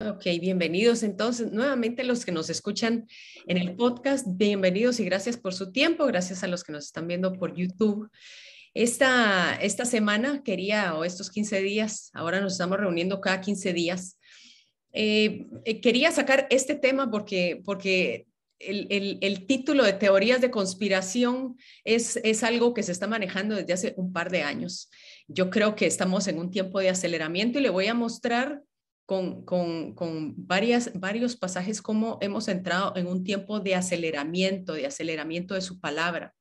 Ok, bienvenidos entonces nuevamente los que nos escuchan en el podcast, bienvenidos y gracias por su tiempo, gracias a los que nos están viendo por YouTube. Esta, esta semana quería, o estos 15 días, ahora nos estamos reuniendo cada 15 días, eh, eh, quería sacar este tema porque, porque el, el, el, título de teorías de conspiración es, es algo que se está manejando desde hace un par de años. Yo creo que estamos en un tiempo de aceleramiento y le voy a mostrar con, con, con varias, varios pasajes cómo hemos entrado en un tiempo de aceleramiento, de aceleramiento de su palabra.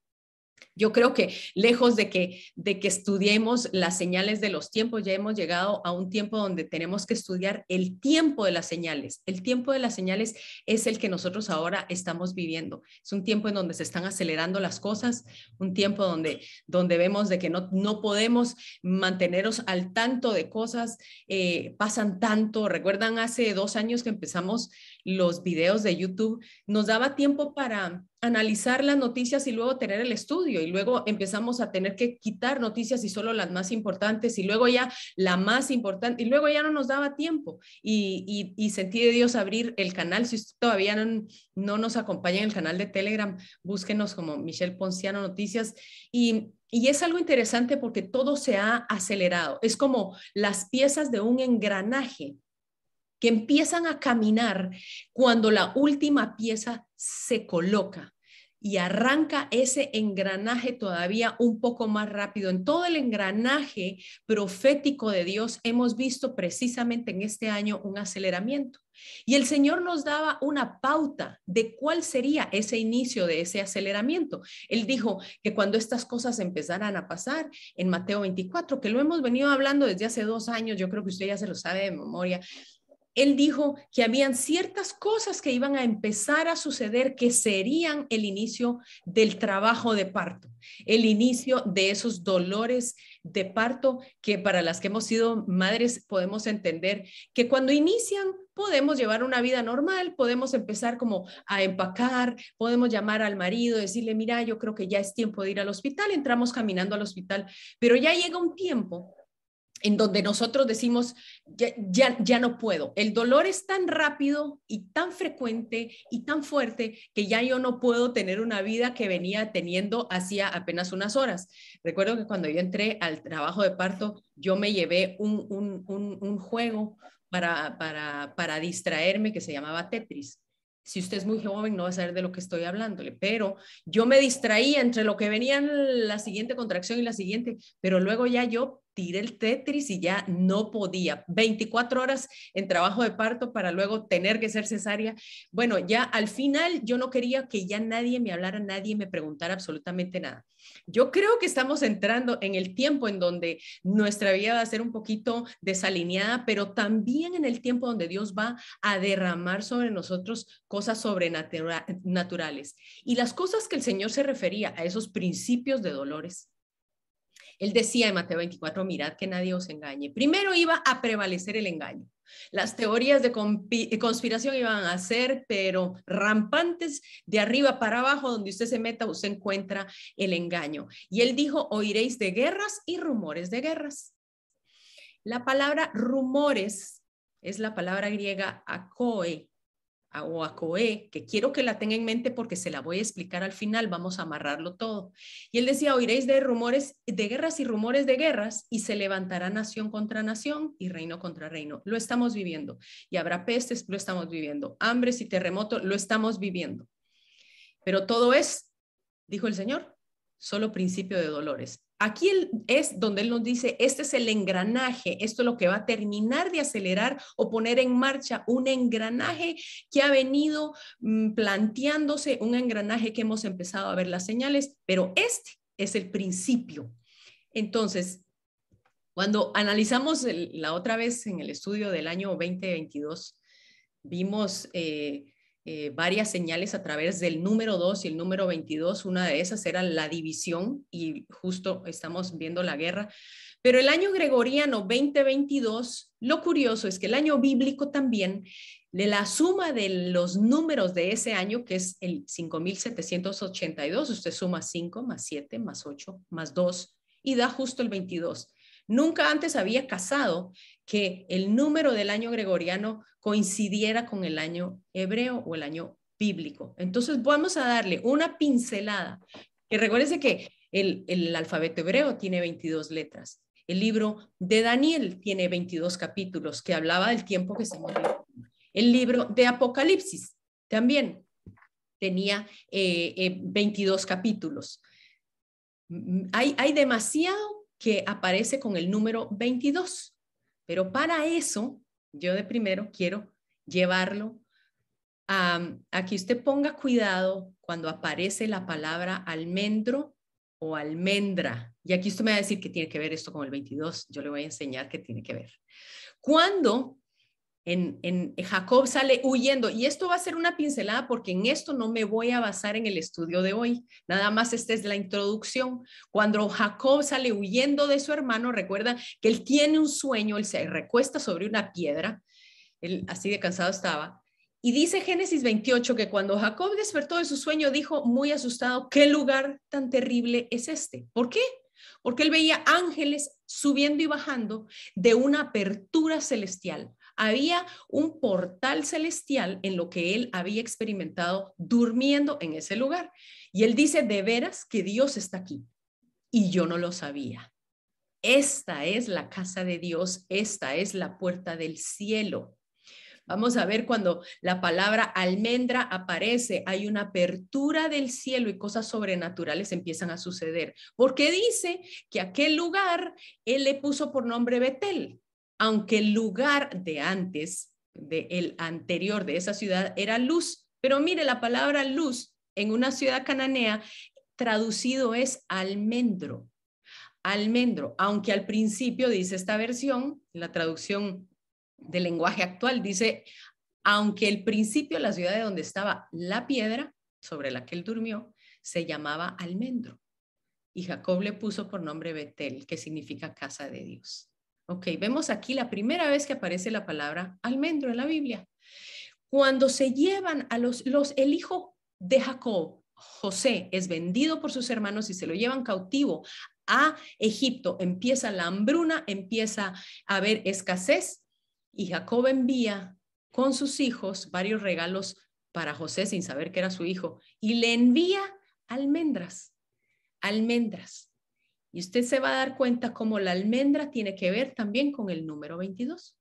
Yo creo que lejos de que, de que estudiemos las señales de los tiempos, ya hemos llegado a un tiempo donde tenemos que estudiar el tiempo de las señales. El tiempo de las señales es el que nosotros ahora estamos viviendo. Es un tiempo en donde se están acelerando las cosas, un tiempo donde, donde vemos de que no, no podemos mantenernos al tanto de cosas, eh, pasan tanto. Recuerdan hace dos años que empezamos los videos de YouTube, nos daba tiempo para analizar las noticias y luego tener el estudio y luego empezamos a tener que quitar noticias y solo las más importantes y luego ya la más importante y luego ya no nos daba tiempo y, sentí de Dios abrir el canal. Si usted todavía no, no, nos acompaña en el canal de Telegram, búsquenos como Michelle Ponciano Noticias y es algo interesante porque todo se ha acelerado. Es como las piezas de un engranaje que empiezan a caminar cuando la última pieza se coloca y arranca ese engranaje todavía un poco más rápido. En todo el engranaje profético de Dios hemos visto precisamente en este año un aceleramiento. Y el Señor nos daba una pauta de cuál sería ese inicio de ese aceleramiento. Él dijo que cuando estas cosas empezaran a pasar en Mateo 24, que lo hemos venido hablando desde hace dos años, yo creo que usted ya se lo sabe de memoria, él dijo que habían ciertas cosas que iban a empezar a suceder que serían el inicio del trabajo de parto, el inicio de esos dolores de parto que para las que hemos sido madres podemos entender que cuando inician podemos llevar una vida normal, podemos empezar como a empacar, podemos llamar al marido, decirle, mira, yo creo que ya es tiempo de ir al hospital, entramos caminando al hospital, pero ya llega un tiempo en donde nosotros decimos, ya, ya, no puedo. El dolor es tan rápido y tan frecuente y tan fuerte que ya yo no puedo tener una vida que venía teniendo hacía apenas unas horas. Recuerdo que cuando yo entré al trabajo de parto, yo me llevé un, un, un, juego para, para, para distraerme que se llamaba Tetris. Si usted es muy joven, no va a saber de lo que estoy hablándole, pero yo me distraía entre lo que venían la siguiente contracción y la siguiente, pero luego ya yo tiré el Tetris y ya no podía. 24 horas en trabajo de parto para luego tener que ser cesárea. Bueno, ya al final yo no quería que ya nadie me hablara, nadie me preguntara absolutamente nada. Yo creo que estamos entrando en el tiempo en donde nuestra vida va a ser un poquito desalineada, pero también en el tiempo donde Dios va a derramar sobre nosotros cosas sobrenaturales. Y las cosas que el Señor se refería a esos principios de dolores él decía en Mateo 24, mirad que nadie os engañe. Primero iba a prevalecer el engaño. Las teorías de conspiración iban a ser, pero rampantes de arriba para abajo, donde usted se meta, usted encuentra el engaño. Y él dijo, oiréis de guerras y rumores de guerras. La palabra rumores es la palabra griega o a Coe, que quiero que la tenga en mente porque se la voy a explicar al final, vamos a amarrarlo todo. Y él decía, oiréis de rumores, de guerras y rumores de guerras, y se levantará nación contra nación y reino contra reino. Lo estamos viviendo. Y habrá pestes, lo estamos viviendo. Hambres y terremotos, lo estamos viviendo. Pero todo es, dijo el Señor, solo principio de dolores. Aquí es donde él nos dice, este es el engranaje, esto es lo que va a terminar de acelerar o poner en marcha un engranaje que ha venido mm, planteándose, un engranaje que hemos empezado a ver las señales, pero este es el principio. Entonces, cuando analizamos la otra vez en el estudio del año 2022, vimos... Eh, eh, varias señales a través del número 2 y el número 22. Una de esas era la división y justo estamos viendo la guerra. Pero el año gregoriano 2022, lo curioso es que el año bíblico también, de la suma de los números de ese año, que es el 5782, usted suma 5 más 7 más 8 más 2 y da justo el 22. Nunca antes había casado que el número del año gregoriano coincidiera con el año hebreo o el año bíblico. Entonces vamos a darle una pincelada. Que recuérdense que el, el alfabeto hebreo tiene 22 letras. El libro de Daniel tiene 22 capítulos que hablaba del tiempo que se murió. El libro de Apocalipsis también tenía 22 eh, eh, capítulos. Mm, hay, hay demasiado que aparece con el número 22, pero para eso yo de primero quiero llevarlo a, que usted ponga cuidado cuando aparece la palabra almendro o almendra. Y aquí usted me va a decir que tiene que ver esto con el 22. Yo le voy a enseñar qué tiene que ver. Cuando en, Jacob sale huyendo, y esto va a ser una pincelada porque en esto no me voy a basar en el estudio de hoy. Nada más esta es la introducción. Cuando Jacob sale huyendo de su hermano, recuerda que él tiene un sueño, él se recuesta sobre una piedra, él así de cansado estaba, y dice Génesis 28 que cuando Jacob despertó de su sueño, dijo muy asustado, ¿qué lugar tan terrible es este? ¿Por qué? Porque él veía ángeles subiendo y bajando de una apertura celestial. Había un portal celestial en lo que él había experimentado durmiendo en ese lugar. Y él dice, de veras que Dios está aquí. Y yo no lo sabía. Esta es la casa de Dios, esta es la puerta del cielo. Vamos a ver cuando la palabra almendra aparece, hay una apertura del cielo y cosas sobrenaturales empiezan a suceder. Porque dice que aquel lugar él le puso por nombre Betel, aunque el lugar de antes, de el anterior de esa ciudad era luz. Pero mire, la palabra luz en una ciudad cananea traducido es almendro. Almendro, aunque al principio dice esta versión, la traducción del lenguaje actual. Dice, aunque el principio, la ciudad de donde estaba la piedra sobre la que él durmió, se llamaba almendro. Y Jacob le puso por nombre Betel, que significa casa de Dios. Ok, vemos aquí la primera vez que aparece la palabra almendro en la Biblia. Cuando se llevan a los, los el hijo de Jacob, José, es vendido por sus hermanos y se lo llevan cautivo a Egipto, empieza la hambruna, empieza a haber escasez y Jacob envía con sus hijos varios regalos para José sin saber que era su hijo y le envía almendras, almendras. Y usted se va a dar cuenta cómo la almendra tiene que ver también con el número 22.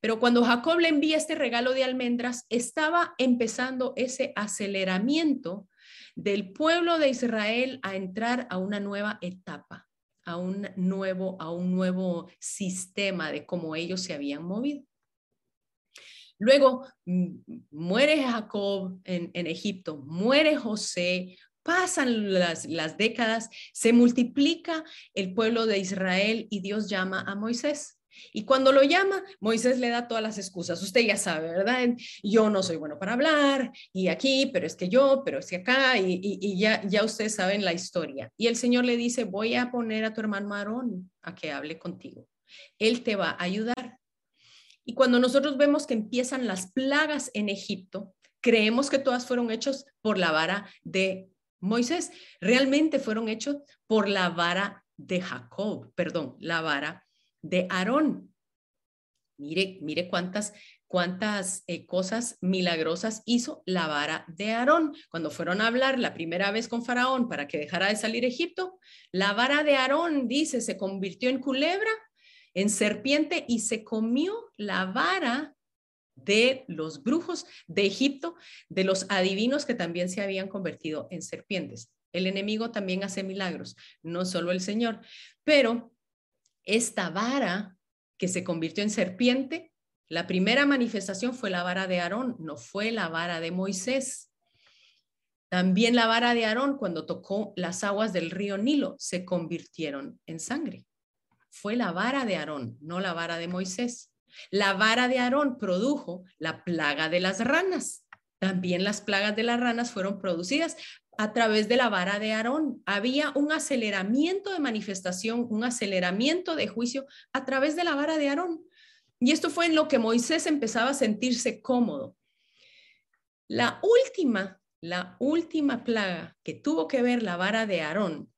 Pero cuando Jacob le envía este regalo de almendras, estaba empezando ese aceleramiento del pueblo de Israel a entrar a una nueva etapa a un nuevo, a un nuevo sistema de cómo ellos se habían movido. Luego mm, muere Jacob en, Egipto, muere José, pasan las, las décadas, se multiplica el pueblo de Israel y Dios llama a Moisés. Y cuando lo llama, Moisés le da todas las excusas. Usted ya sabe, ¿verdad? Yo no soy bueno para hablar, y aquí, pero es que yo, pero es que acá, y, ya, ya ustedes saben la historia. Y el Señor le dice, voy a poner a tu hermano Aarón a que hable contigo. Él te va a ayudar. Y cuando nosotros vemos que empiezan las plagas en Egipto, creemos que todas fueron hechas por la vara de Moisés. Realmente fueron hechos por la vara de Jacob, perdón, la vara de Aarón. Mire, mire cuántas, cuántas eh, cosas milagrosas hizo la vara de Aarón. Cuando fueron a hablar la primera vez con Faraón para que dejara de salir Egipto, la vara de Aarón, dice, se convirtió en culebra, en serpiente y se comió la vara de los brujos de Egipto, de los adivinos que también se habían convertido en serpientes. El enemigo también hace milagros, no solo el Señor, pero esta vara que se convirtió en serpiente, la primera manifestación fue la vara de Aarón, no fue la vara de Moisés. También la vara de Aarón, cuando tocó las aguas del río Nilo, se convirtieron en sangre. Fue la vara de Aarón, no la vara de Moisés. La vara de Aarón produjo la plaga de las ranas. También las plagas de las ranas fueron producidas a través de la vara de Aarón. Había un aceleramiento de manifestación, un aceleramiento de juicio a través de la vara de Aarón. Y esto fue en lo que Moisés empezaba a sentirse cómodo. La última, la última plaga que tuvo que ver la vara de Aarón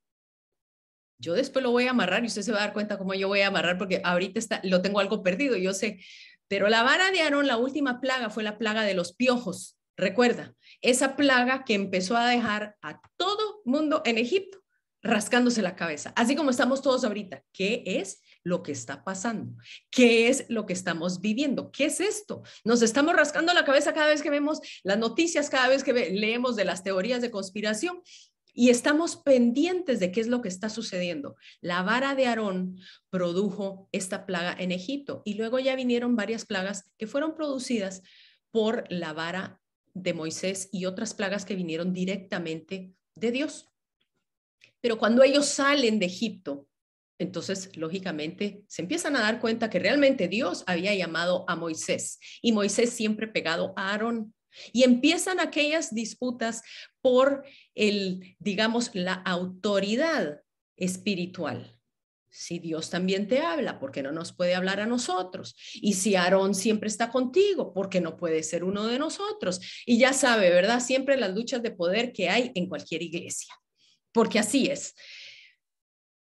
Yo después lo voy a amarrar y usted se va a dar cuenta cómo yo voy a amarrar porque ahorita está, lo tengo algo perdido, yo sé. Pero la vara de Aarón, la última plaga fue la plaga de los piojos. Recuerda, esa plaga que empezó a dejar a todo mundo en Egipto rascándose la cabeza, así como estamos todos ahorita. ¿Qué es lo que está pasando? ¿Qué es lo que estamos viviendo? ¿Qué es esto? Nos estamos rascando la cabeza cada vez que vemos las noticias, cada vez que leemos de las teorías de conspiración y estamos pendientes de qué es lo que está sucediendo. La vara de Aarón produjo esta plaga en Egipto y luego ya vinieron varias plagas que fueron producidas por la vara de Moisés y otras plagas que vinieron directamente de Dios. Pero cuando ellos salen de Egipto, entonces, lógicamente, se empiezan a dar cuenta que realmente Dios había llamado a Moisés y Moisés siempre pegado a Aarón. Y empiezan aquellas disputas por el, digamos, la autoridad espiritual. Si Dios también te habla, ¿por qué no nos puede hablar a nosotros? Y si Aarón siempre está contigo, ¿por qué no puede ser uno de nosotros? Y ya sabe, ¿verdad? Siempre las luchas de poder que hay en cualquier iglesia, porque así es.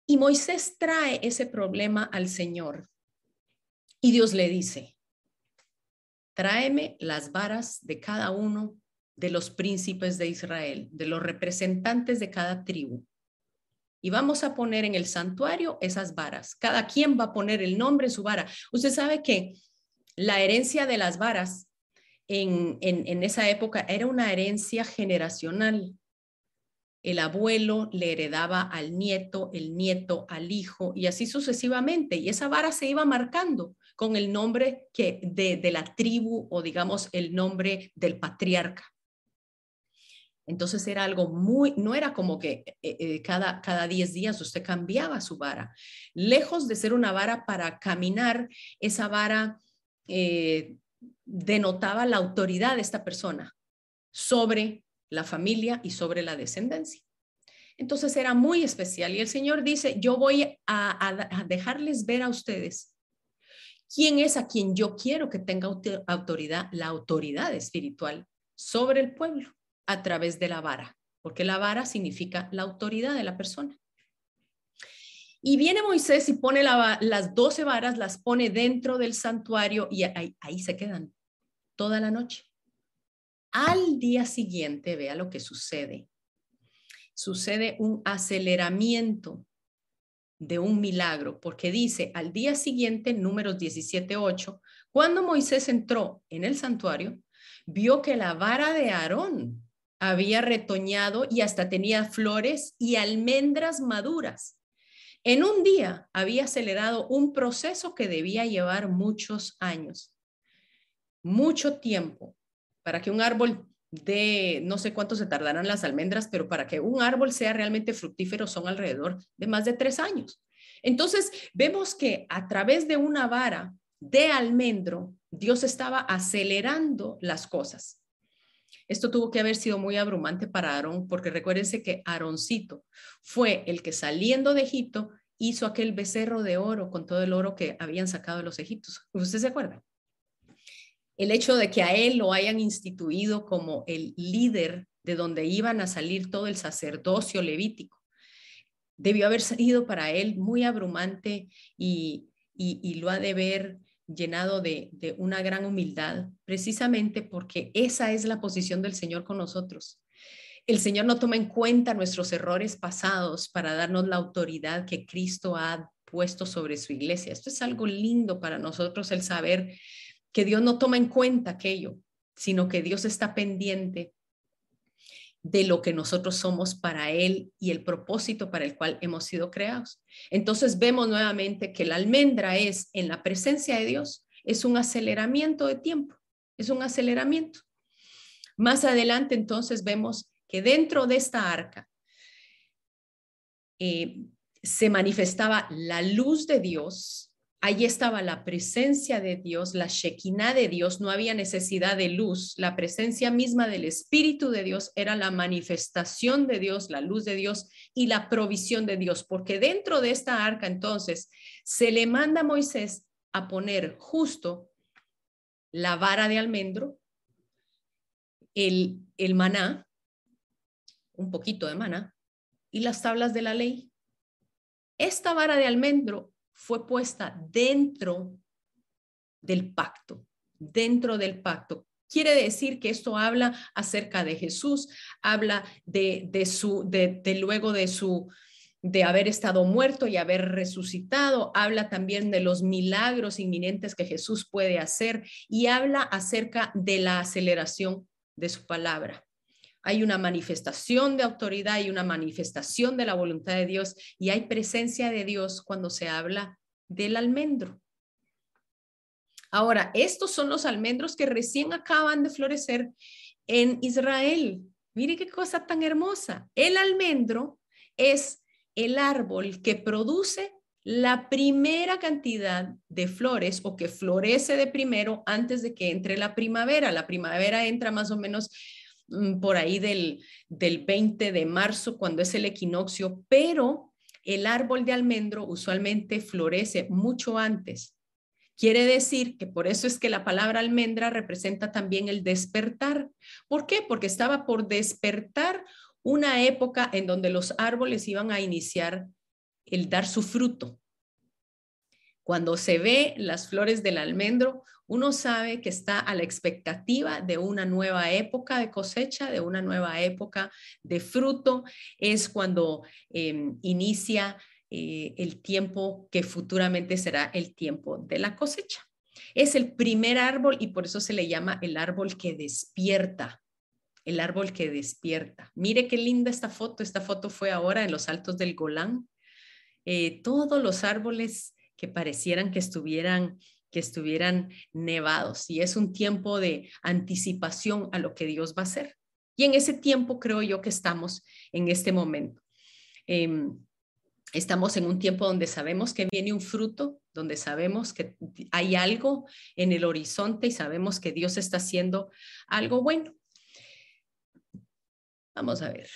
Y Moisés trae ese problema al Señor. Y Dios le dice, tráeme las varas de cada uno de los príncipes de Israel, de los representantes de cada tribu. Y vamos a poner en el santuario esas varas. Cada quien va a poner el nombre en su vara. Usted sabe que la herencia de las varas en, en esa época era una herencia generacional. El abuelo le heredaba al nieto, el nieto al hijo y así sucesivamente. Y esa vara se iba marcando con el nombre que, de, la tribu o digamos el nombre del patriarca. Entonces era algo muy, no era como que eh, eh, cada, cada 10 días usted cambiaba su vara. Lejos de ser una vara para caminar, esa vara eh, denotaba la autoridad de esta persona sobre la familia y sobre la descendencia. Entonces era muy especial y el Señor dice, yo voy a dejarles ver a ustedes ¿Quién es a quien yo quiero que tenga autoridad, la autoridad espiritual sobre el pueblo a través de la vara? Porque la vara significa la autoridad de la persona. Y viene Moisés y pone las doce varas, las pone dentro del santuario y ahí, se quedan toda la noche. Al día siguiente, vea lo que sucede. Sucede un aceleramiento de un milagro, porque dice al día siguiente, números 17.8, cuando Moisés entró en el santuario, vio que la vara de Aarón había retoñado y hasta tenía flores y almendras maduras. En un día había acelerado un proceso que debía llevar muchos años, mucho tiempo, para que un árbol de no sé cuánto se tardarán las almendras, pero para que un árbol sea realmente fructífero son alrededor de más de tres años. Entonces, vemos que a través de una vara de almendro, Dios estaba acelerando las cosas. Esto tuvo que haber sido muy abrumante para Aarón, porque recuérdense que Aaroncito fue el que saliendo de Egipto hizo aquel becerro de oro con todo el oro que habían sacado los egipcios. ¿Usted se acuerda? El hecho de que a él lo hayan instituido como el líder de donde iban a salir todo el sacerdocio levítico, debió haber sido para él muy abrumante y, lo ha de ver llenado de, de una gran humildad, precisamente porque esa es la posición del Señor con nosotros. El Señor no toma en cuenta nuestros errores pasados para darnos la autoridad que Cristo ha puesto sobre su iglesia. Esto es algo lindo para nosotros el saber que Dios no toma en cuenta aquello, sino que Dios está pendiente de lo que nosotros somos para Él y el propósito para el cual hemos sido creados. Entonces vemos nuevamente que la almendra es, en la presencia de Dios, es un aceleramiento de tiempo, es un aceleramiento. Más adelante entonces vemos que dentro de esta arca eh, se manifestaba la luz de Dios Allí estaba la presencia de Dios, la Shekinah de Dios, no había necesidad de luz, la presencia misma del Espíritu de Dios era la manifestación de Dios, la luz de Dios y la provisión de Dios, porque dentro de esta arca entonces se le manda a Moisés a poner justo la vara de almendro, el, el maná, un poquito de maná, y las tablas de la ley. Esta vara de almendro fue puesta dentro del pacto, dentro del pacto. Quiere decir que esto habla acerca de Jesús, habla de, de su, de, de luego de su, de haber estado muerto y haber resucitado, habla también de los milagros inminentes que Jesús puede hacer y habla acerca de la aceleración de su palabra. Hay una manifestación de autoridad y una manifestación de la voluntad de Dios y hay presencia de Dios cuando se habla del almendro. Ahora, estos son los almendros que recién acaban de florecer en Israel. Mire qué cosa tan hermosa. El almendro es el árbol que produce la primera cantidad de flores o que florece de primero antes de que entre la primavera. La primavera entra más o menos por ahí del, del 20 de marzo, cuando es el equinoccio, pero el árbol de almendro usualmente florece mucho antes. Quiere decir que por eso es que la palabra almendra representa también el despertar. ¿Por qué? Porque estaba por despertar una época en donde los árboles iban a iniciar el dar su fruto. Cuando se ve las flores del almendro, uno sabe que está a la expectativa de una nueva época de cosecha, de una nueva época de fruto. Es cuando em, inicia eh, el tiempo que futuramente será el tiempo de la cosecha. Es el primer árbol y por eso se le llama el árbol que despierta el árbol que despierta. Mire qué linda esta foto. Esta foto fue ahora en los altos del Golán. Eh, todos los árboles que parecieran que estuvieran que estuvieran nevados y es un tiempo de anticipación a lo que Dios va a hacer. Y en ese tiempo creo yo que estamos en este momento. Em, estamos en un tiempo donde sabemos que viene un fruto, donde sabemos que hay algo en el horizonte y sabemos que Dios está haciendo algo bueno. Vamos a ver.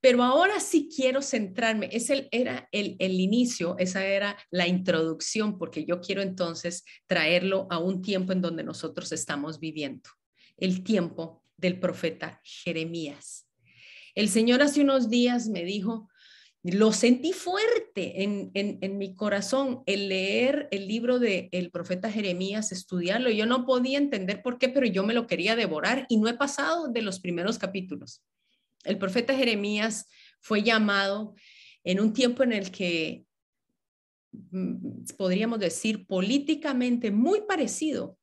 Pero ahora sí quiero centrarme, ese era el, inicio, esa era la introducción, porque yo quiero entonces traerlo a un tiempo en donde nosotros estamos viviendo, el tiempo del profeta Jeremías. El Señor hace unos días me dijo, lo sentí fuerte en, mi corazón el leer el libro del el profeta Jeremías, estudiarlo. Yo no podía entender por qué, pero yo me lo quería devorar y no he pasado de los primeros capítulos. El profeta Jeremías fue llamado en un tiempo en el que mm, podríamos decir políticamente muy parecido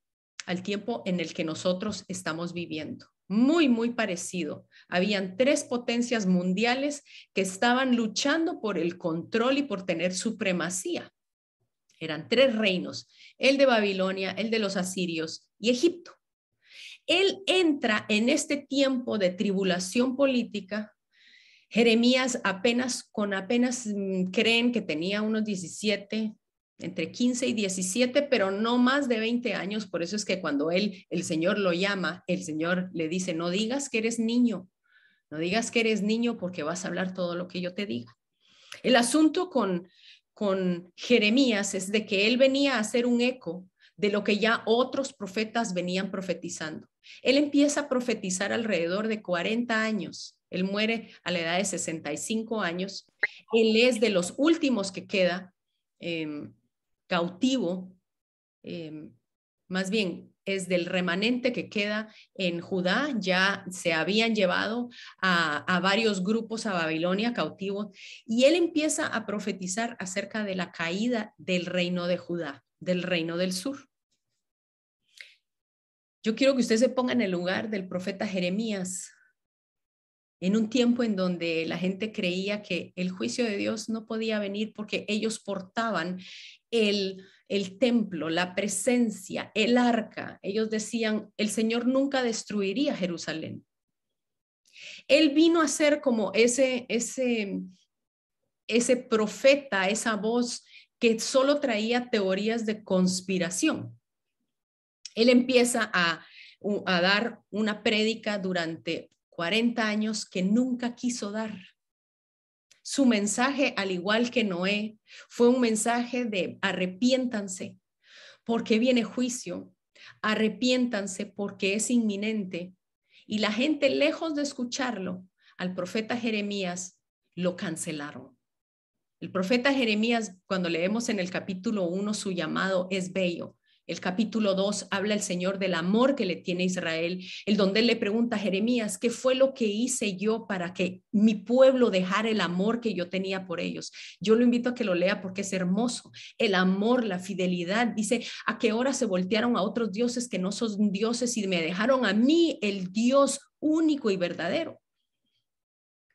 al tiempo en el que nosotros estamos viviendo. Muy, muy parecido. Habían tres potencias mundiales que estaban luchando por el control y por tener supremacía. Eran tres reinos, el de Babilonia, el de los asirios y Egipto. Él entra en este tiempo de tribulación política. Jeremías apenas, con apenas mm, creen que tenía unos 17, entre 15 y 17, pero no más de 20 años. Por eso es que cuando él, el Señor lo llama, el Señor le dice, no digas que eres niño, no digas que eres niño porque vas a hablar todo lo que yo te diga. El asunto con, con Jeremías es de que él venía a hacer un eco de lo que ya otros profetas venían profetizando. Él empieza a profetizar alrededor de 40 años. Él muere a la edad de 65 años. Él es de los últimos que queda em, cautivo, em, más bien es del remanente que queda en Judá. Ya se habían llevado a, a varios grupos a Babilonia cautivo y él empieza a profetizar acerca de la caída del reino de Judá, del reino del sur. Yo quiero que usted se ponga en el lugar del profeta Jeremías, en un tiempo en donde la gente creía que el juicio de Dios no podía venir porque ellos portaban el, el templo, la presencia, el arca. Ellos decían, el Señor nunca destruiría Jerusalén. Él vino a ser como ese, ese, ese profeta, esa voz que solo traía teorías de conspiración. Él empieza a, dar una prédica durante 40 años que nunca quiso dar. Su mensaje, al igual que Noé, fue un mensaje de arrepiéntanse porque viene juicio, arrepiéntanse porque es inminente. Y la gente, lejos de escucharlo, al profeta Jeremías, lo cancelaron. El profeta Jeremías, cuando leemos en el capítulo 1, su llamado es bello. El capítulo 2 habla el Señor del amor que le tiene Israel, el donde él le pregunta a Jeremías, ¿qué fue lo que hice yo para que mi pueblo dejara el amor que yo tenía por ellos? Yo lo invito a que lo lea porque es hermoso. El amor, la fidelidad, dice, ¿a qué hora se voltearon a otros dioses que no son dioses y me dejaron a mí el Dios único y verdadero?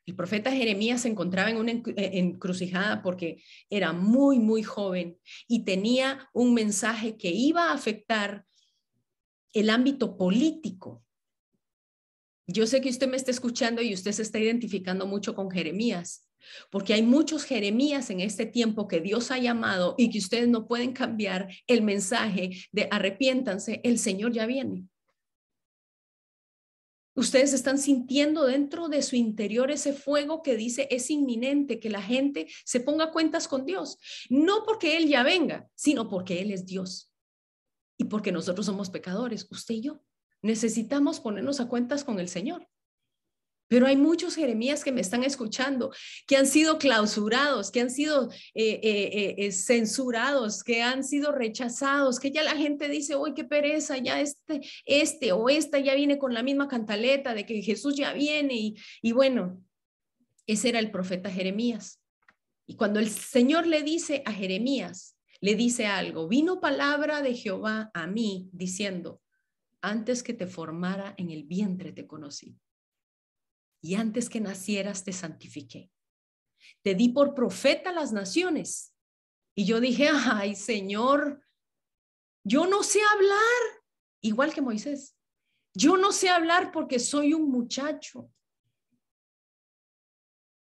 El profeta Jeremías se encontraba en una eh, encrucijada porque era muy, muy joven y tenía un mensaje que iba a afectar el ámbito político. Yo sé que usted me está escuchando y usted se está identificando mucho con Jeremías, porque hay muchos Jeremías en este tiempo que Dios ha llamado y que ustedes no pueden cambiar el mensaje de arrepiéntanse, el Señor ya viene. Ustedes están sintiendo dentro de su interior ese fuego que dice es inminente que la gente se ponga cuentas con Dios. No porque Él ya venga, sino porque Él es Dios. Y porque nosotros somos pecadores, usted y yo. Necesitamos ponernos a cuentas con el Señor. Pero hay muchos Jeremías que me están escuchando, que han sido clausurados, que han sido eh, eh, eh, censurados, que han sido rechazados, que ya la gente dice, uy, qué pereza, ya este, este o esta ya viene con la misma cantaleta de que Jesús ya viene. Y, y bueno, ese era el profeta Jeremías. Y cuando el Señor le dice a Jeremías, le dice algo, vino palabra de Jehová a mí diciendo, antes que te formara en el vientre te conocí y antes que nacieras te santifiqué. Te di por profeta a las naciones. Y yo dije, ay Señor, yo no sé hablar, igual que Moisés. Yo no sé hablar porque soy un muchacho.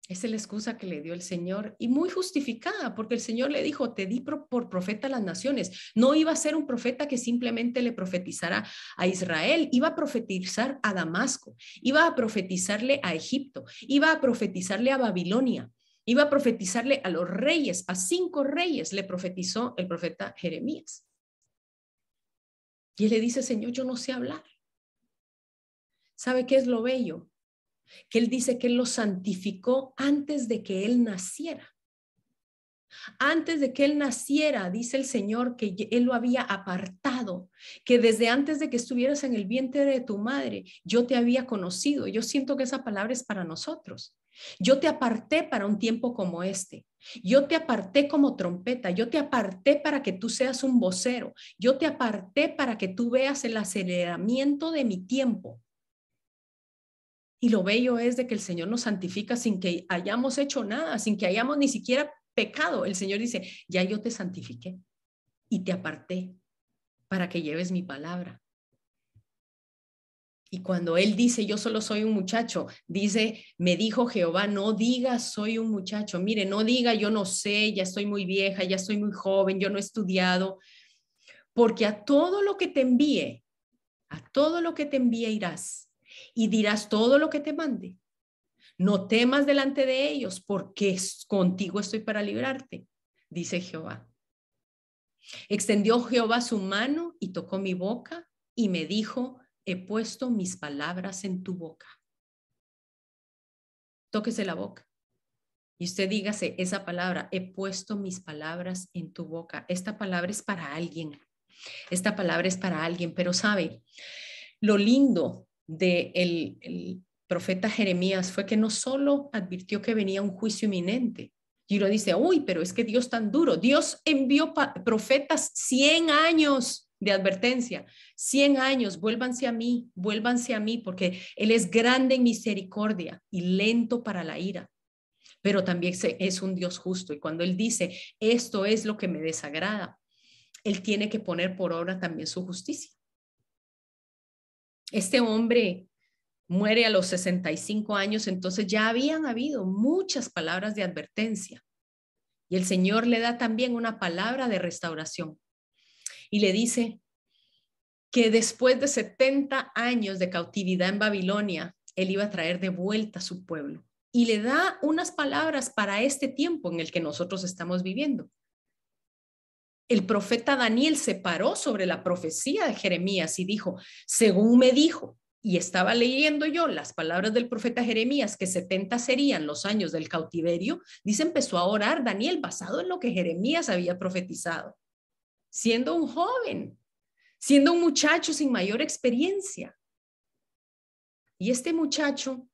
Esa es la excusa que le dio el Señor y muy justificada, porque el Señor le dijo, te di por, profeta a las naciones. No iba a ser un profeta que simplemente le profetizara a Israel, iba a profetizar a Damasco, iba a profetizarle a Egipto, iba a profetizarle a Babilonia, iba a profetizarle a los reyes, a cinco reyes le profetizó el profeta Jeremías. Y él le dice, Señor, yo no sé hablar. ¿Sabe qué es lo bello? Que él dice que él lo santificó antes de que él naciera. Antes de que él naciera, dice el Señor que él lo había apartado, que desde antes de que estuvieras en el vientre de tu madre, yo te había conocido. Yo siento que esa palabra es para nosotros. Yo te aparté para un tiempo como este. Yo te aparté como trompeta. Yo te aparté para que tú seas un vocero. Yo te aparté para que tú veas el aceleramiento de mi tiempo. Y lo bello es de que el Señor nos santifica sin que hayamos hecho nada, sin que hayamos ni siquiera pecado. El Señor dice, ya yo te santifiqué y te aparté para que lleves mi palabra. Y cuando Él dice, yo solo soy un muchacho, dice, me dijo Jehová, no diga soy un muchacho. Mire, no diga yo no sé, ya estoy muy vieja, ya estoy muy joven, yo no he estudiado. Porque a todo lo que te envíe, a todo lo que te envíe irás y dirás todo lo que te mande. No temas delante de ellos, porque contigo estoy para librarte, dice Jehová. Extendió Jehová su mano y tocó mi boca y me dijo, he puesto mis palabras en tu boca. Tóquese la boca. Y usted dígase esa palabra, he puesto mis palabras en tu boca. Esta palabra es para alguien. Esta palabra es para alguien, pero sabe, lo lindo del el profeta Jeremías fue que no solo advirtió que venía un juicio inminente, y uno dice, uy, pero es que Dios tan duro. Dios envió profetas 100 años de advertencia, 100 años, vuélvanse a mí, vuélvanse a mí, porque Él es grande en misericordia y lento para la ira, pero también es un Dios justo. Y cuando Él dice, esto es lo que me desagrada, Él tiene que poner por obra también su justicia. Este hombre muere a los 65 años, entonces ya habían habido muchas palabras de advertencia. Y el Señor le da también una palabra de restauración. Y le dice que después de 70 años de cautividad en Babilonia, él iba a traer de vuelta a su pueblo. Y le da unas palabras para este tiempo en el que nosotros estamos viviendo el profeta Daniel se paró sobre la profecía de Jeremías y dijo, según me dijo, y estaba leyendo yo las palabras del profeta Jeremías, que 70 serían los años del cautiverio, dice, empezó a orar Daniel basado en lo que Jeremías había profetizado, siendo un joven, siendo un muchacho sin mayor experiencia. Y este muchacho,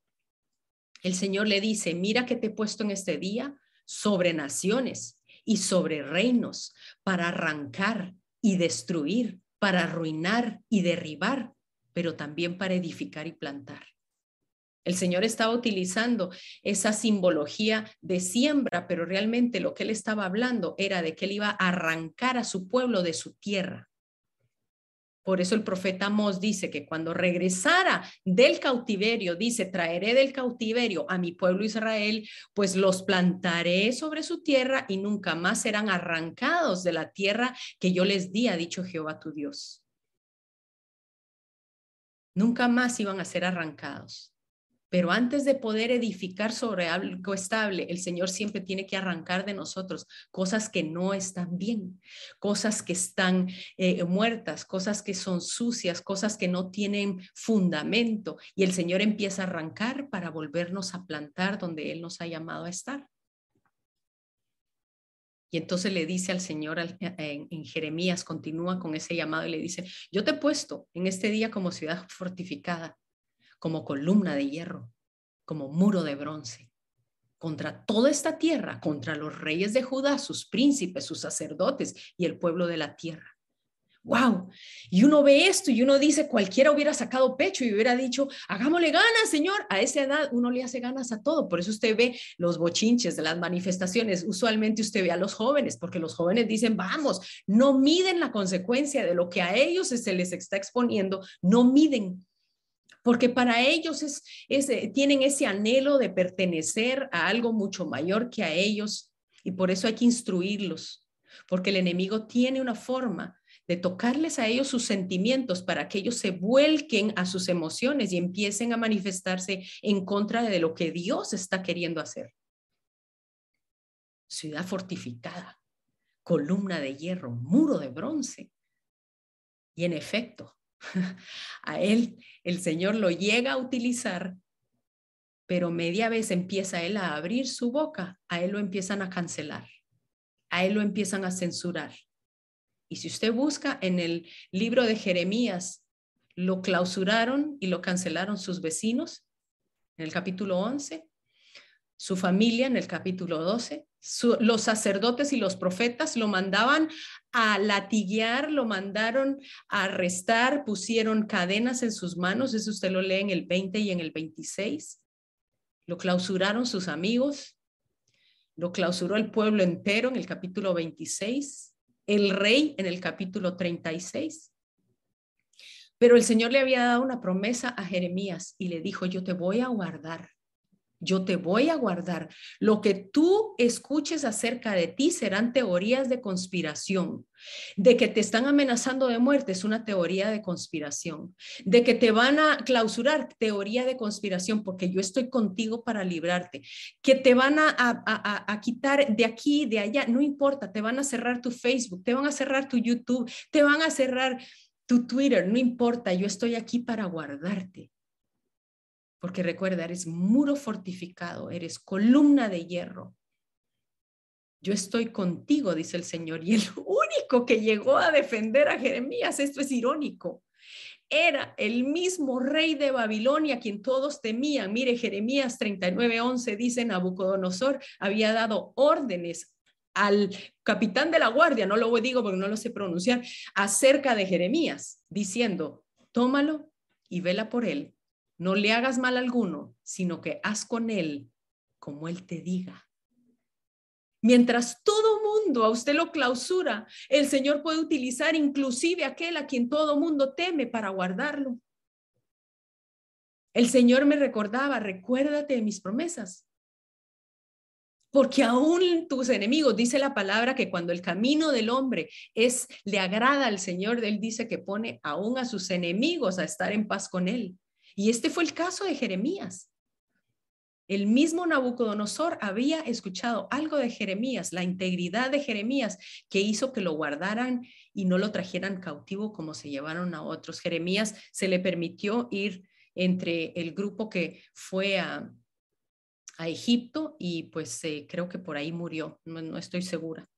el Señor le dice, mira que te he puesto en este día sobre naciones y sobre reinos para arrancar y destruir, para arruinar y derribar pero también para edificar y plantar. El Señor estaba utilizando esa simbología de siembra, pero realmente lo que él estaba hablando era de que él iba a arrancar a su pueblo de su tierra. Por eso el profeta Mos dice que cuando regresara del cautiverio, dice, traeré del cautiverio a mi pueblo Israel, pues los plantaré sobre su tierra y nunca más serán arrancados de la tierra que yo les di, ha dicho Jehová tu Dios. Nunca más iban a ser arrancados. Pero antes de poder edificar sobre algo estable, el Señor siempre tiene que arrancar de nosotros cosas que no están bien, cosas que están eh, muertas, cosas que son sucias, cosas que no tienen fundamento. Y el Señor empieza a arrancar para volvernos a plantar donde Él nos ha llamado a estar. Y entonces le dice al Señor en, Jeremías, continúa con ese llamado y le dice, yo te he puesto en este día como ciudad fortificada, como columna de hierro, como muro de bronce, contra toda esta tierra, contra los reyes de Judá, sus príncipes, sus sacerdotes y el pueblo de la tierra wow. Y uno ve esto y uno dice, cualquiera hubiera sacado pecho y hubiera dicho, hagámosle ganas, Señor. A esa edad uno le hace ganas a todo. Por eso usted ve los bochinches de las manifestaciones. Usualmente usted ve a los jóvenes, porque los jóvenes dicen, vamos, no miden la consecuencia de lo que a ellos se les está exponiendo, no miden. Porque para ellos es, es, eh, tienen ese anhelo de pertenecer a algo mucho mayor que a ellos y por eso hay que instruirlos, porque el enemigo tiene una forma de tocarles a ellos sus sentimientos para que ellos se vuelquen a sus emociones y empiecen a manifestarse en contra de lo que Dios está queriendo hacer. Ciudad fortificada, columna de hierro, muro de bronce. Y en efecto, a él el Señor lo llega a utilizar, pero media vez empieza él a abrir su boca, a él lo empiezan a cancelar, a él lo empiezan a censurar. Y si usted busca en el libro de Jeremías, lo clausuraron y lo cancelaron sus vecinos en el capítulo 11, su familia en el capítulo 12, los sacerdotes y los profetas lo mandaban a latiguear, lo mandaron a arrestar, pusieron cadenas en sus manos, eso usted lo lee en el 20 y en el 26, lo clausuraron sus amigos, lo clausuró el pueblo entero en el capítulo 26 el rey en el capítulo 36. Pero el Señor le había dado una promesa a Jeremías y le dijo, yo te voy a guardar yo te voy a guardar. Lo que tú escuches acerca de ti serán teorías de conspiración. De que te están amenazando de muerte es una teoría de conspiración. De que te van a clausurar, teoría de conspiración, porque yo estoy contigo para librarte. Que te van a, quitar de aquí, de allá, no importa, te van a cerrar tu Facebook, te van a cerrar tu YouTube, te van a cerrar tu Twitter, no importa, yo estoy aquí para guardarte. Porque recuerda, eres muro fortificado, eres columna de hierro. Yo estoy contigo, dice el Señor. Y el único que llegó a defender a Jeremías, esto es irónico, era el mismo rey de Babilonia quien todos temían. Mire, Jeremías 39:11 dice, Nabucodonosor había dado órdenes al capitán de la guardia, no lo digo porque no lo sé pronunciar, acerca de Jeremías, diciendo, tómalo y vela por él no le hagas mal alguno, sino que haz con él como él te diga. Mientras todo mundo a usted lo clausura, el Señor puede utilizar inclusive aquel a quien todo mundo teme para guardarlo. El Señor me recordaba, recuérdate de mis promesas. Porque aún tus enemigos, dice la palabra que cuando el camino del hombre es le agrada al Señor, él dice que pone aún a sus enemigos a estar en paz con él. Y este fue el caso de Jeremías. El mismo Nabucodonosor había escuchado algo de Jeremías, la integridad de Jeremías, que hizo que lo guardaran y no lo trajeran cautivo como se llevaron a otros. Jeremías se le permitió ir entre el grupo que fue a, Egipto y pues eh, creo que por ahí murió, no, estoy segura.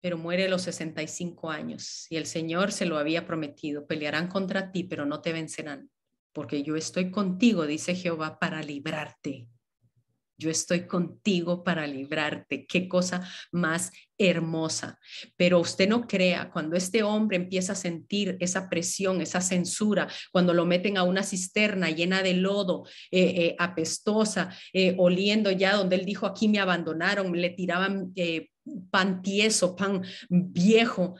Pero muere a los 65 años y el Señor se lo había prometido, pelearán contra ti, pero no te vencerán, porque yo estoy contigo, dice Jehová, para librarte yo estoy contigo para librarte. Qué cosa más hermosa. Pero usted no crea, cuando este hombre empieza a sentir esa presión, esa censura, cuando lo meten a una cisterna llena de lodo, eh, eh, apestosa, eh, oliendo ya donde él dijo, aquí me abandonaron, le tiraban pan tieso, pan viejo.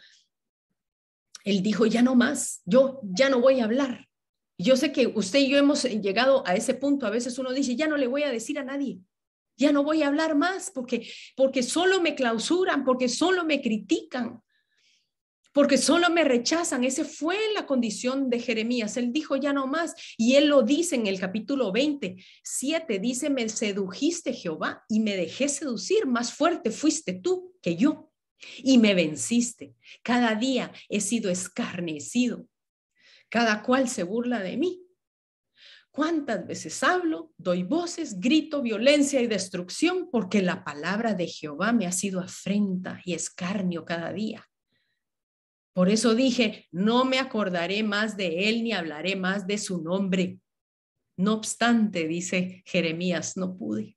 Él dijo, ya no más, yo ya no voy a hablar. Yo sé que usted y yo hemos llegado a ese punto. A veces uno dice, ya no le voy a decir a nadie, ya no voy a hablar más porque, porque solo me clausuran, porque solo me critican, porque solo me rechazan. Ese fue la condición de Jeremías. Él dijo, ya no más. Y él lo dice en el capítulo 27, dice, me sedujiste Jehová y me dejé seducir. Más fuerte fuiste tú que yo y me venciste. Cada día he sido escarnecido cada cual se burla de mí. ¿Cuántas veces hablo, doy voces, grito violencia y destrucción porque la palabra de Jehová me ha sido afrenta y escarnio cada día? Por eso dije, no me acordaré más de él ni hablaré más de su nombre. No obstante, dice Jeremías, no pude.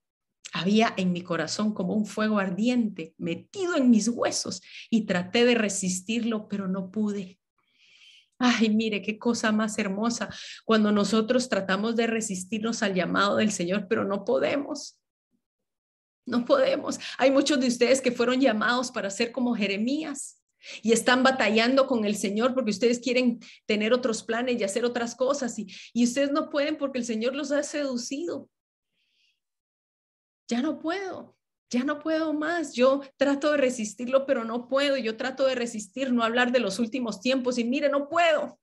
Había en mi corazón como un fuego ardiente metido en mis huesos y traté de resistirlo, pero no pude. Ay, mire, qué cosa más hermosa cuando nosotros tratamos de resistirnos al llamado del Señor, pero no podemos. No podemos. Hay muchos de ustedes que fueron llamados para ser como Jeremías y están batallando con el Señor porque ustedes quieren tener otros planes y hacer otras cosas y, y ustedes no pueden porque el Señor los ha seducido. Ya no puedo ya no puedo más, yo trato de resistirlo, pero no puedo, yo trato de resistir, no hablar de los últimos tiempos y mire, no puedo,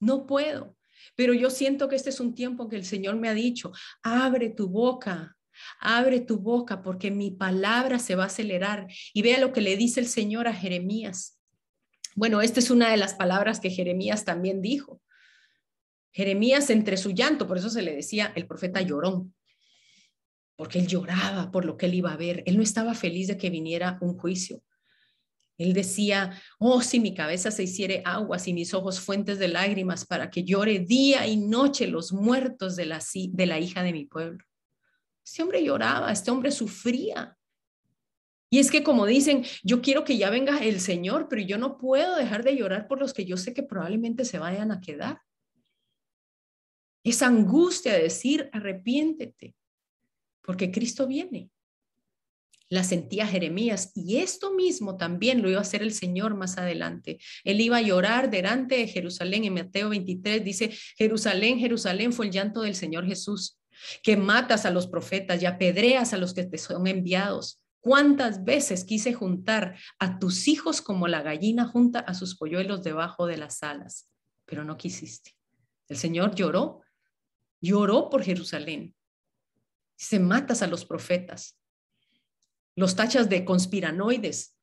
no puedo, pero yo siento que este es un tiempo que el Señor me ha dicho, abre tu boca, abre tu boca porque mi palabra se va a acelerar y vea lo que le dice el Señor a Jeremías. Bueno, esta es una de las palabras que Jeremías también dijo. Jeremías entre su llanto, por eso se le decía el profeta llorón, porque él lloraba por lo que él iba a ver. Él no estaba feliz de que viniera un juicio. Él decía, oh, si mi cabeza se hiciere aguas y mis ojos fuentes de lágrimas para que llore día y noche los muertos de la, de la hija de mi pueblo. Este hombre lloraba, este hombre sufría. Y es que como dicen, yo quiero que ya venga el Señor, pero yo no puedo dejar de llorar por los que yo sé que probablemente se vayan a quedar. Esa angustia de decir, arrepiéntete, porque Cristo viene. La sentía Jeremías y esto mismo también lo iba a hacer el Señor más adelante. Él iba a llorar delante de Jerusalén. En Mateo 23 dice, Jerusalén, Jerusalén fue el llanto del Señor Jesús, que matas a los profetas y apedreas a los que te son enviados. ¿Cuántas veces quise juntar a tus hijos como la gallina junta a sus polluelos debajo de las alas? Pero no quisiste. El Señor lloró, lloró por Jerusalén, se matas a los profetas, los tachas de conspiranoides,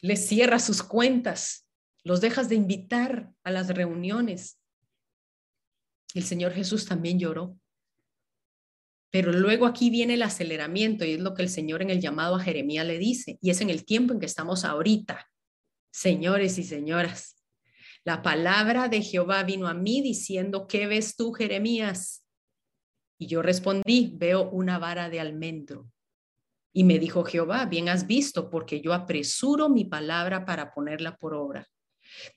les cierras sus cuentas, los dejas de invitar a las reuniones. El Señor Jesús también lloró. Pero luego aquí viene el aceleramiento y es lo que el Señor en el llamado a Jeremías le dice, y es en el tiempo en que estamos ahorita. Señores y señoras, la palabra de Jehová vino a mí diciendo, ¿qué ves tú, Jeremías? Y yo respondí, veo una vara de almendro. Y me dijo Jehová, bien has visto, porque yo apresuro mi palabra para ponerla por obra.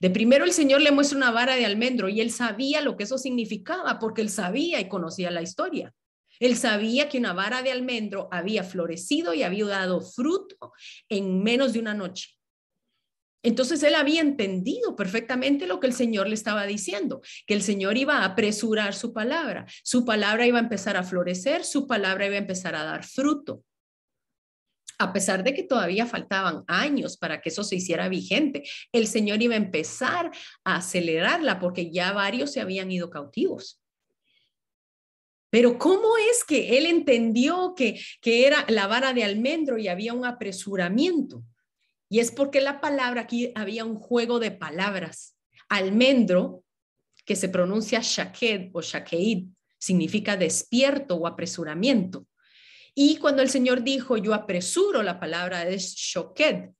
De primero el Señor le muestra una vara de almendro y él sabía lo que eso significaba, porque él sabía y conocía la historia. Él sabía que una vara de almendro había florecido y había dado fruto en menos de una noche. Entonces él había entendido perfectamente lo que el Señor le estaba diciendo, que el Señor iba a apresurar su palabra, su palabra iba a empezar a florecer, su palabra iba a empezar a dar fruto. A pesar de que todavía faltaban años para que eso se hiciera vigente, el Señor iba a empezar a acelerarla porque ya varios se habían ido cautivos. Pero ¿cómo es que él entendió que, que era la vara de almendro y había un apresuramiento? Y es porque la palabra aquí había un juego de palabras. Almendro, que se pronuncia shaked o shakeid, significa despierto o apresuramiento. Y cuando el Señor dijo, yo apresuro, la palabra es shoked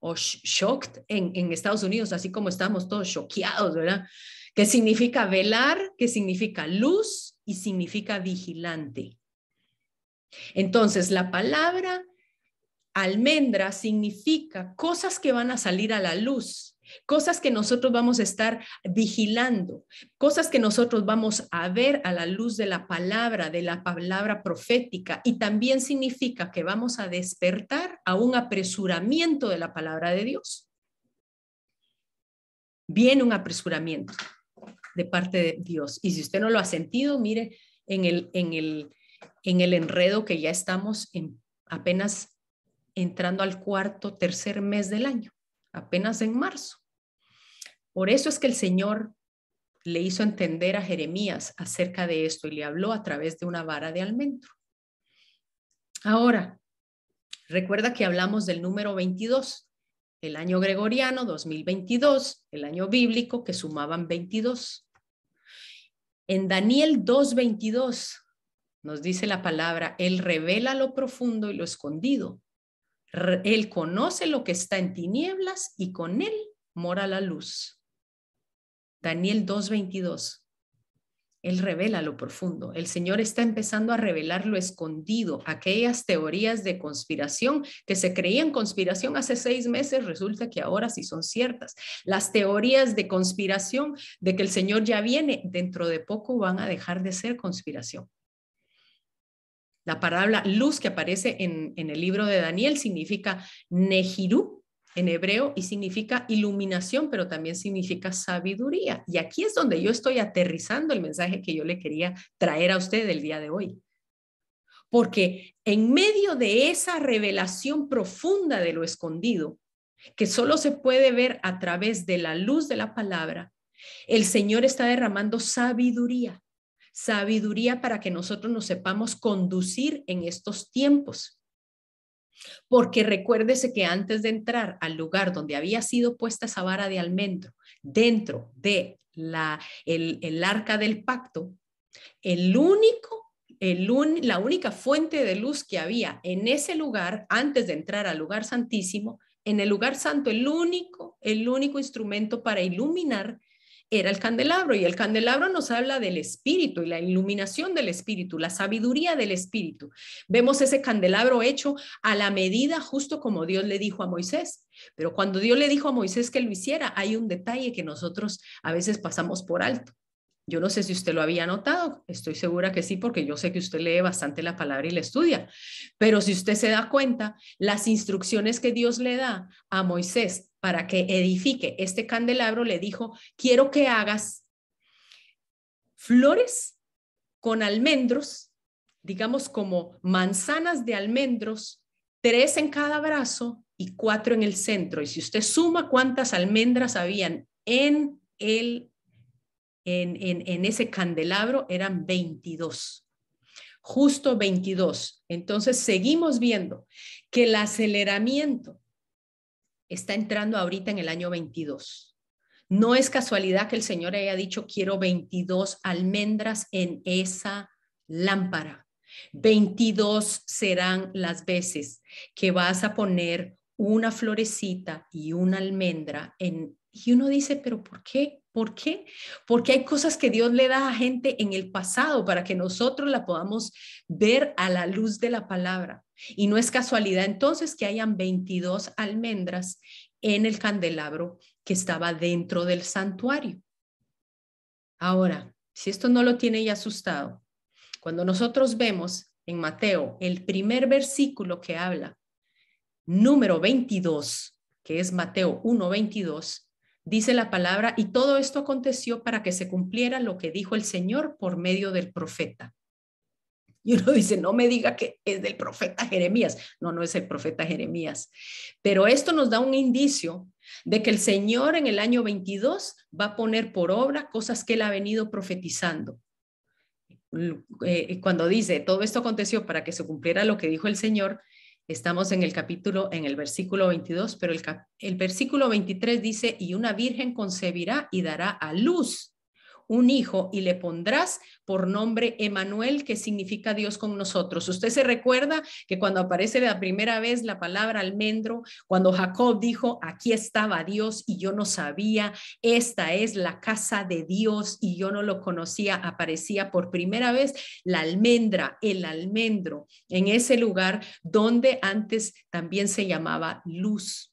o shocked en, en Estados Unidos, así como estamos todos choqueados, ¿verdad? Que significa velar, que significa luz y significa vigilante. Entonces, la palabra almendra significa cosas que van a salir a la luz, cosas que nosotros vamos a estar vigilando, cosas que nosotros vamos a ver a la luz de la palabra, de la palabra profética, y también significa que vamos a despertar a un apresuramiento de la palabra de Dios. Viene un apresuramiento de parte de Dios. Y si usted no lo ha sentido, mire en el, en el, en el enredo que ya estamos en apenas entrando al cuarto, tercer mes del año, apenas en marzo. Por eso es que el Señor le hizo entender a Jeremías acerca de esto y le habló a través de una vara de almendro. Ahora, recuerda que hablamos del número 22, el año gregoriano 2022, el año bíblico que sumaban 22. En Daniel 2.22 nos dice la palabra, Él revela lo profundo y lo escondido. Él conoce lo que está en tinieblas y con Él mora la luz. Daniel 2.22. Él revela lo profundo. El Señor está empezando a revelar lo escondido, aquellas teorías de conspiración que se creían conspiración hace seis meses, resulta que ahora sí son ciertas. Las teorías de conspiración de que el Señor ya viene, dentro de poco van a dejar de ser conspiración. La palabra luz que aparece en, el libro de Daniel significa Nejiru, en hebreo y significa iluminación, pero también significa sabiduría. Y aquí es donde yo estoy aterrizando el mensaje que yo le quería traer a usted el día de hoy. Porque en medio de esa revelación profunda de lo escondido, que solo se puede ver a través de la luz de la palabra, el Señor está derramando sabiduría, sabiduría para que nosotros nos sepamos conducir en estos tiempos. Porque recuérdese que antes de entrar al lugar donde había sido puesta esa vara de almendro, dentro de la, el, arca del pacto, el único, el la única fuente de luz que había en ese lugar, antes de entrar al lugar santísimo, en el lugar santo, el único, el único instrumento para iluminar era el candelabro y el candelabro nos habla del espíritu y la iluminación del espíritu, la sabiduría del espíritu. Vemos ese candelabro hecho a la medida justo como Dios le dijo a Moisés. Pero cuando Dios le dijo a Moisés que lo hiciera, hay un detalle que nosotros a veces pasamos por alto. Yo no sé si usted lo había notado, estoy segura que sí, porque yo sé que usted lee bastante la palabra y la estudia. Pero si usted se da cuenta, las instrucciones que Dios le da a Moisés para que edifique este candelabro, le dijo, quiero que hagas flores con almendros, digamos como manzanas de almendros, tres en cada brazo y cuatro en el centro. Y si usted suma cuántas almendras habían en el en, ese candelabro eran 22, justo 22. Entonces seguimos viendo que el aceleramiento está entrando ahorita en el año 22. No es casualidad que el Señor haya dicho, quiero 22 almendras en esa lámpara. 22 serán las veces que vas a poner una florecita y una almendra en... Y uno dice, pero ¿por qué? ¿Por qué? Porque hay cosas que Dios le da a gente en el pasado para que nosotros la podamos ver a la luz de la palabra. Y no es casualidad entonces que hayan 22 almendras en el candelabro que estaba dentro del santuario. Ahora, si esto no lo tiene ya asustado, cuando nosotros vemos en Mateo el primer versículo que habla, número 22, que es Mateo 1:22, dice la palabra, y todo esto aconteció para que se cumpliera lo que dijo el Señor por medio del profeta. Y uno dice, no me diga que es del profeta Jeremías. No, no es el profeta Jeremías. Pero esto nos da un indicio de que el Señor en el año 22 va a poner por obra cosas que él ha venido profetizando. Eh, cuando dice, todo esto aconteció para que se cumpliera lo que dijo el Señor, Estamos en el capítulo, en el versículo 22, pero el, el versículo 23 dice, y una virgen concebirá y dará a luz un hijo y le pondrás por nombre Emanuel, que significa Dios con nosotros. Usted se recuerda que cuando aparece la primera vez la palabra almendro, cuando Jacob dijo, aquí estaba Dios y yo no sabía, esta es la casa de Dios y yo no lo conocía, aparecía por primera vez la almendra, el almendro, en ese lugar donde antes también se llamaba luz.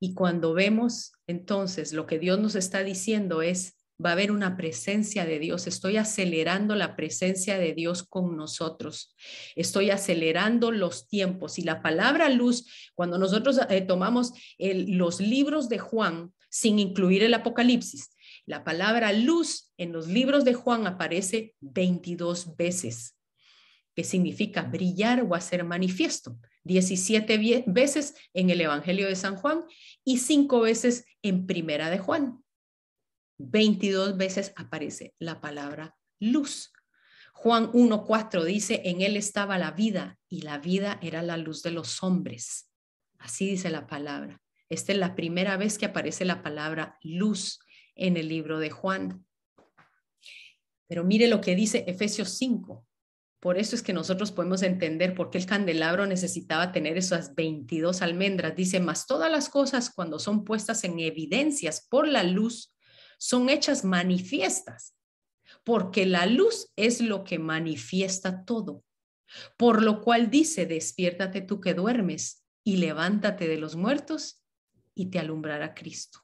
Y cuando vemos entonces lo que Dios nos está diciendo es, va a haber una presencia de Dios. Estoy acelerando la presencia de Dios con nosotros. Estoy acelerando los tiempos. Y la palabra luz, cuando nosotros eh, tomamos los libros de Juan, sin incluir el Apocalipsis, la palabra luz en los libros de Juan aparece 22 veces, que significa brillar o hacer manifiesto. 17 veces en el Evangelio de San Juan y 5 veces en Primera de Juan. 22 veces aparece la palabra luz. Juan 1.4 dice, en él estaba la vida y la vida era la luz de los hombres. Así dice la palabra. Esta es la primera vez que aparece la palabra luz en el libro de Juan. Pero mire lo que dice Efesios 5. Por eso es que nosotros podemos entender por qué el candelabro necesitaba tener esas 22 almendras. Dice, más todas las cosas cuando son puestas en evidencias por la luz, son hechas manifiestas, porque la luz es lo que manifiesta todo. Por lo cual dice, despiértate tú que duermes y levántate de los muertos y te alumbrará Cristo.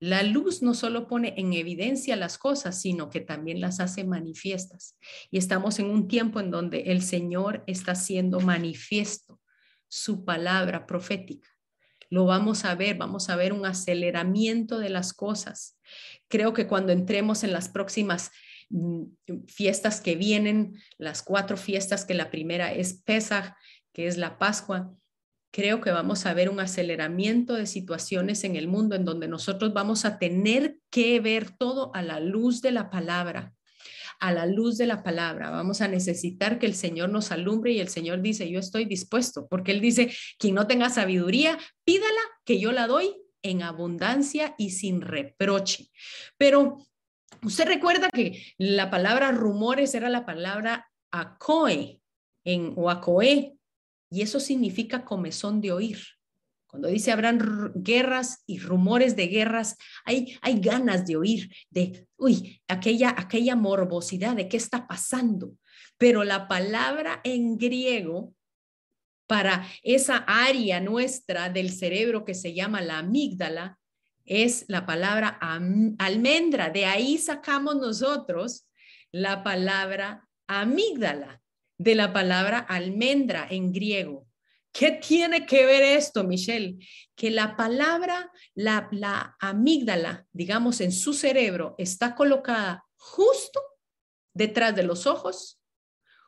La luz no solo pone en evidencia las cosas, sino que también las hace manifiestas. Y estamos en un tiempo en donde el Señor está haciendo manifiesto su palabra profética lo vamos a ver, vamos a ver un aceleramiento de las cosas. Creo que cuando entremos en las próximas mm, fiestas que vienen, las cuatro fiestas, que la primera es Pesach, que es la Pascua, creo que vamos a ver un aceleramiento de situaciones en el mundo en donde nosotros vamos a tener que ver todo a la luz de la palabra a la luz de la palabra. Vamos a necesitar que el Señor nos alumbre y el Señor dice, yo estoy dispuesto, porque Él dice, quien no tenga sabiduría, pídala, que yo la doy en abundancia y sin reproche. Pero usted recuerda que la palabra rumores era la palabra acoe en, o acoe, y eso significa comezón de oír. Cuando dice habrán guerras y rumores de guerras, hay, hay ganas de oír, de, uy, aquella, aquella morbosidad de qué está pasando. Pero la palabra en griego para esa área nuestra del cerebro que se llama la amígdala es la palabra almendra. De ahí sacamos nosotros la palabra amígdala, de la palabra almendra en griego. ¿Qué tiene que ver esto, Michelle? Que la palabra, la, la amígdala, digamos, en su cerebro está colocada justo detrás de los ojos,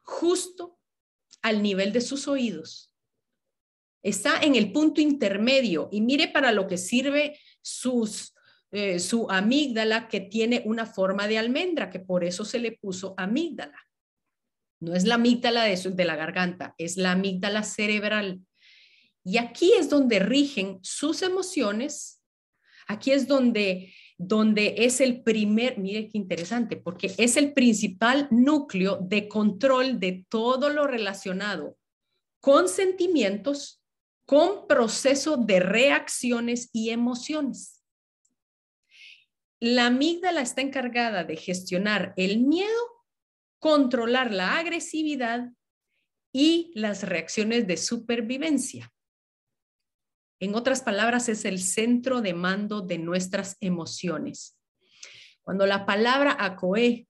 justo al nivel de sus oídos. Está en el punto intermedio y mire para lo que sirve sus, eh, su amígdala que tiene una forma de almendra, que por eso se le puso amígdala. No es la amígdala de, de la garganta, es la amígdala cerebral. Y aquí es donde rigen sus emociones. Aquí es donde, donde es el primer, mire qué interesante, porque es el principal núcleo de control de todo lo relacionado con sentimientos, con proceso de reacciones y emociones. La amígdala está encargada de gestionar el miedo controlar la agresividad y las reacciones de supervivencia. En otras palabras, es el centro de mando de nuestras emociones. Cuando la palabra acoe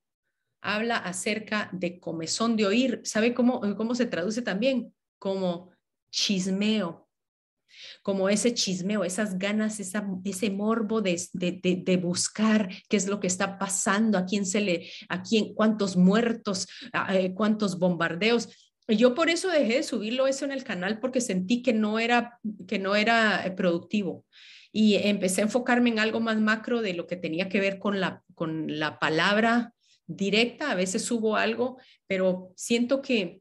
habla acerca de comezón de oír, ¿sabe cómo, cómo se traduce también? Como chismeo, como ese chismeo, esas ganas, ese morbo de, de, buscar qué es lo que está pasando, a quién se le, a quién, cuántos muertos, eh, cuántos bombardeos. Yo por eso dejé de subirlo eso en el canal porque sentí que no era, que no era eh, productivo y empecé a enfocarme en algo más macro de lo que tenía que ver con la, con la palabra directa. A veces subo algo, pero siento que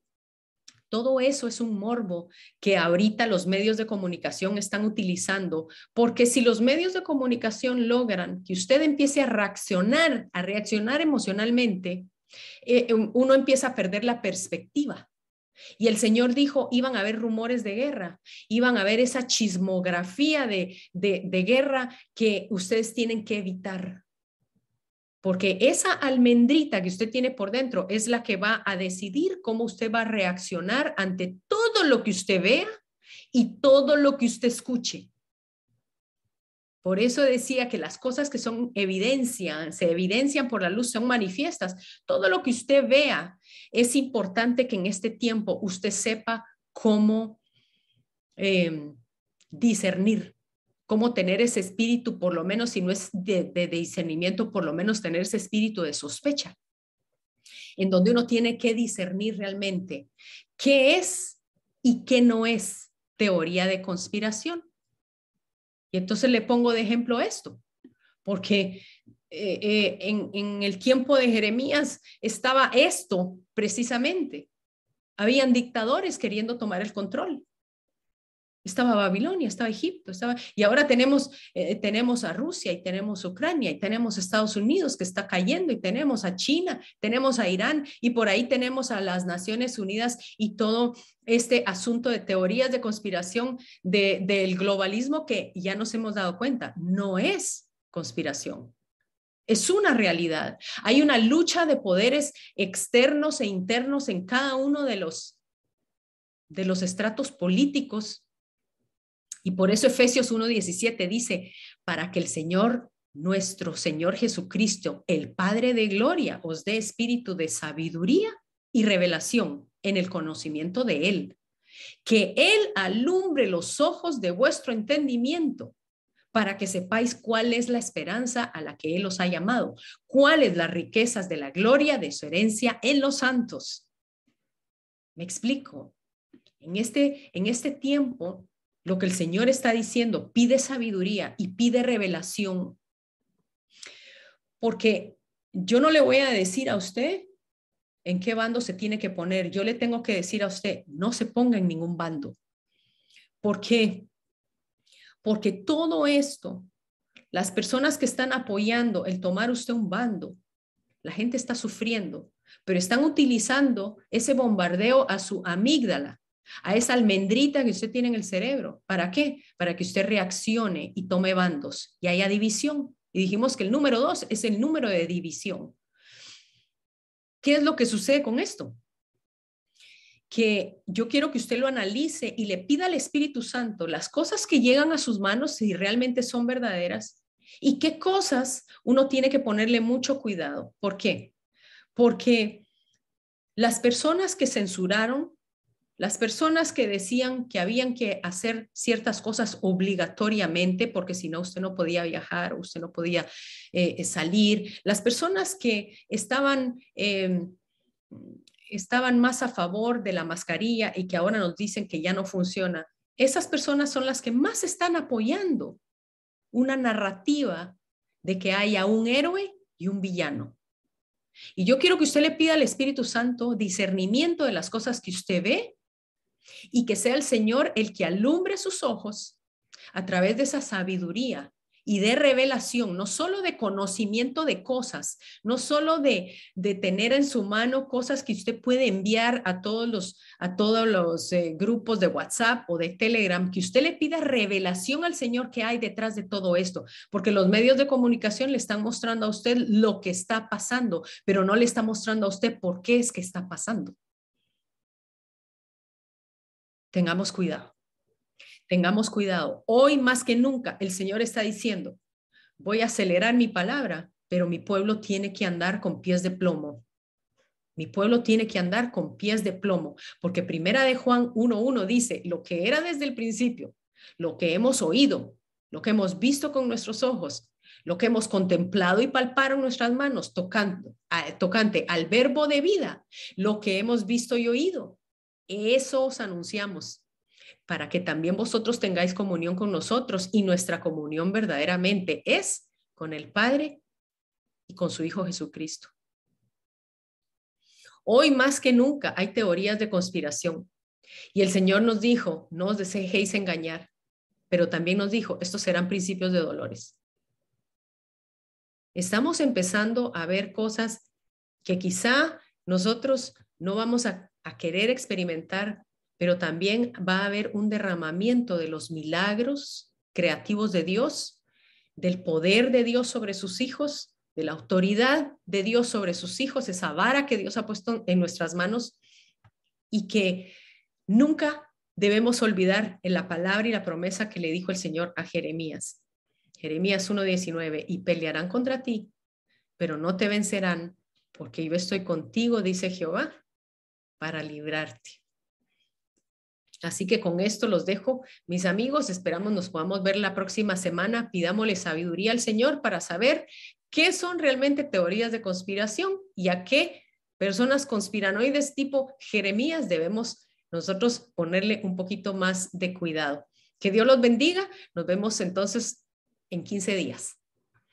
Todo eso es un morbo que ahorita los medios de comunicación están utilizando, porque si los medios de comunicación logran que usted empiece a reaccionar, a reaccionar emocionalmente, eh, uno empieza a perder la perspectiva. Y el Señor dijo, iban a haber rumores de guerra, iban a haber esa chismografía de, de guerra que ustedes tienen que evitar. Porque esa almendrita que usted tiene por dentro es la que va a decidir cómo usted va a reaccionar ante todo lo que usted vea y todo lo que usted escuche. Por eso decía que las cosas que son evidencia, se evidencian por la luz, son manifiestas. Todo lo que usted vea, es importante que en este tiempo usted sepa cómo em, discernir, cómo tener ese espíritu, por lo menos si no es de, discernimiento, por lo menos tener ese espíritu de sospecha, en donde uno tiene que discernir realmente qué es y qué no es teoría de conspiración. Y entonces le pongo de ejemplo esto, porque eh, eh, en, en el tiempo de Jeremías estaba esto precisamente. Habían dictadores queriendo tomar el control. Estaba Babilonia, estaba Egipto, estaba y ahora tenemos eh, tenemos a Rusia y tenemos Ucrania y tenemos Estados Unidos que está cayendo y tenemos a China, tenemos a Irán y por ahí tenemos a las Naciones Unidas y todo este asunto de teorías de conspiración de, del globalismo que ya nos hemos dado cuenta, no es conspiración. Es una realidad. Hay una lucha de poderes externos e internos en cada uno de los de los estratos políticos y por eso Efesios 1.17 dice, para que el Señor, nuestro Señor Jesucristo, el Padre de Gloria, os dé espíritu de sabiduría y revelación en el conocimiento de Él. Que Él alumbre los ojos de vuestro entendimiento para que sepáis cuál es la esperanza a la que Él os ha llamado, cuáles las riquezas de la gloria de su herencia en los santos. Me explico. En este, en este tiempo lo que el Señor está diciendo, pide sabiduría y pide revelación. Porque yo no le voy a decir a usted en qué bando se tiene que poner. Yo le tengo que decir a usted, no se ponga en ningún bando. ¿Por qué? Porque todo esto, las personas que están apoyando el tomar usted un bando, la gente está sufriendo, pero están utilizando ese bombardeo a su amígdala a esa almendrita que usted tiene en el cerebro. ¿Para qué? Para que usted reaccione y tome bandos y haya división. Y dijimos que el número dos es el número de división. ¿Qué es lo que sucede con esto? Que yo quiero que usted lo analice y le pida al Espíritu Santo las cosas que llegan a sus manos si realmente son verdaderas y qué cosas uno tiene que ponerle mucho cuidado. ¿Por qué? Porque las personas que censuraron las personas que decían que habían que hacer ciertas cosas obligatoriamente, porque si no, usted no podía viajar, usted no podía eh, salir. Las personas que estaban, em, estaban más a favor de la mascarilla y que ahora nos dicen que ya no funciona, esas personas son las que más están apoyando una narrativa de que haya un héroe y un villano. Y yo quiero que usted le pida al Espíritu Santo discernimiento de las cosas que usted ve y que sea el Señor el que alumbre sus ojos a través de esa sabiduría y de revelación, no solo de conocimiento de cosas, no solo de, tener en su mano cosas que usted puede enviar a todos los, a todos los eh, grupos de WhatsApp o de Telegram, que usted le pida revelación al Señor que hay detrás de todo esto, porque los medios de comunicación le están mostrando a usted lo que está pasando, pero no le está mostrando a usted por qué es que está pasando. Tengamos cuidado. Tengamos cuidado. Hoy más que nunca el Señor está diciendo, voy a acelerar mi palabra, pero mi pueblo tiene que andar con pies de plomo. Mi pueblo tiene que andar con pies de plomo, porque primera de Juan 1.1 dice, lo que era desde el principio, lo que hemos oído, lo que hemos visto con nuestros ojos, lo que hemos contemplado y palpado en nuestras manos, tocando, tocante al verbo de vida, lo que hemos visto y oído, eso os anunciamos para que también vosotros tengáis comunión con nosotros y nuestra comunión verdaderamente es con el Padre y con su Hijo Jesucristo. Hoy más que nunca hay teorías de conspiración. Y el Señor nos dijo, no os dejéis engañar, pero también nos dijo, estos serán principios de dolores. Estamos empezando a ver cosas que quizá nosotros no vamos a, a querer experimentar, pero también va a haber un derramamiento de los milagros creativos de Dios, del poder de Dios sobre sus hijos, de la autoridad de Dios sobre sus hijos, esa vara que Dios ha puesto en nuestras manos y que nunca debemos olvidar en la palabra y la promesa que le dijo el Señor a Jeremías. Jeremías 1:19, y pelearán contra ti, pero no te vencerán, porque yo estoy contigo, dice Jehová, para librarte. Así que con esto los dejo, mis amigos. Esperamos nos podamos ver la próxima semana. Pidámosle sabiduría al Señor para saber qué son realmente teorías de conspiración y a qué personas conspiranoides tipo Jeremías debemos nosotros ponerle un poquito más de cuidado. Que Dios los bendiga. Nos vemos entonces en 15 días.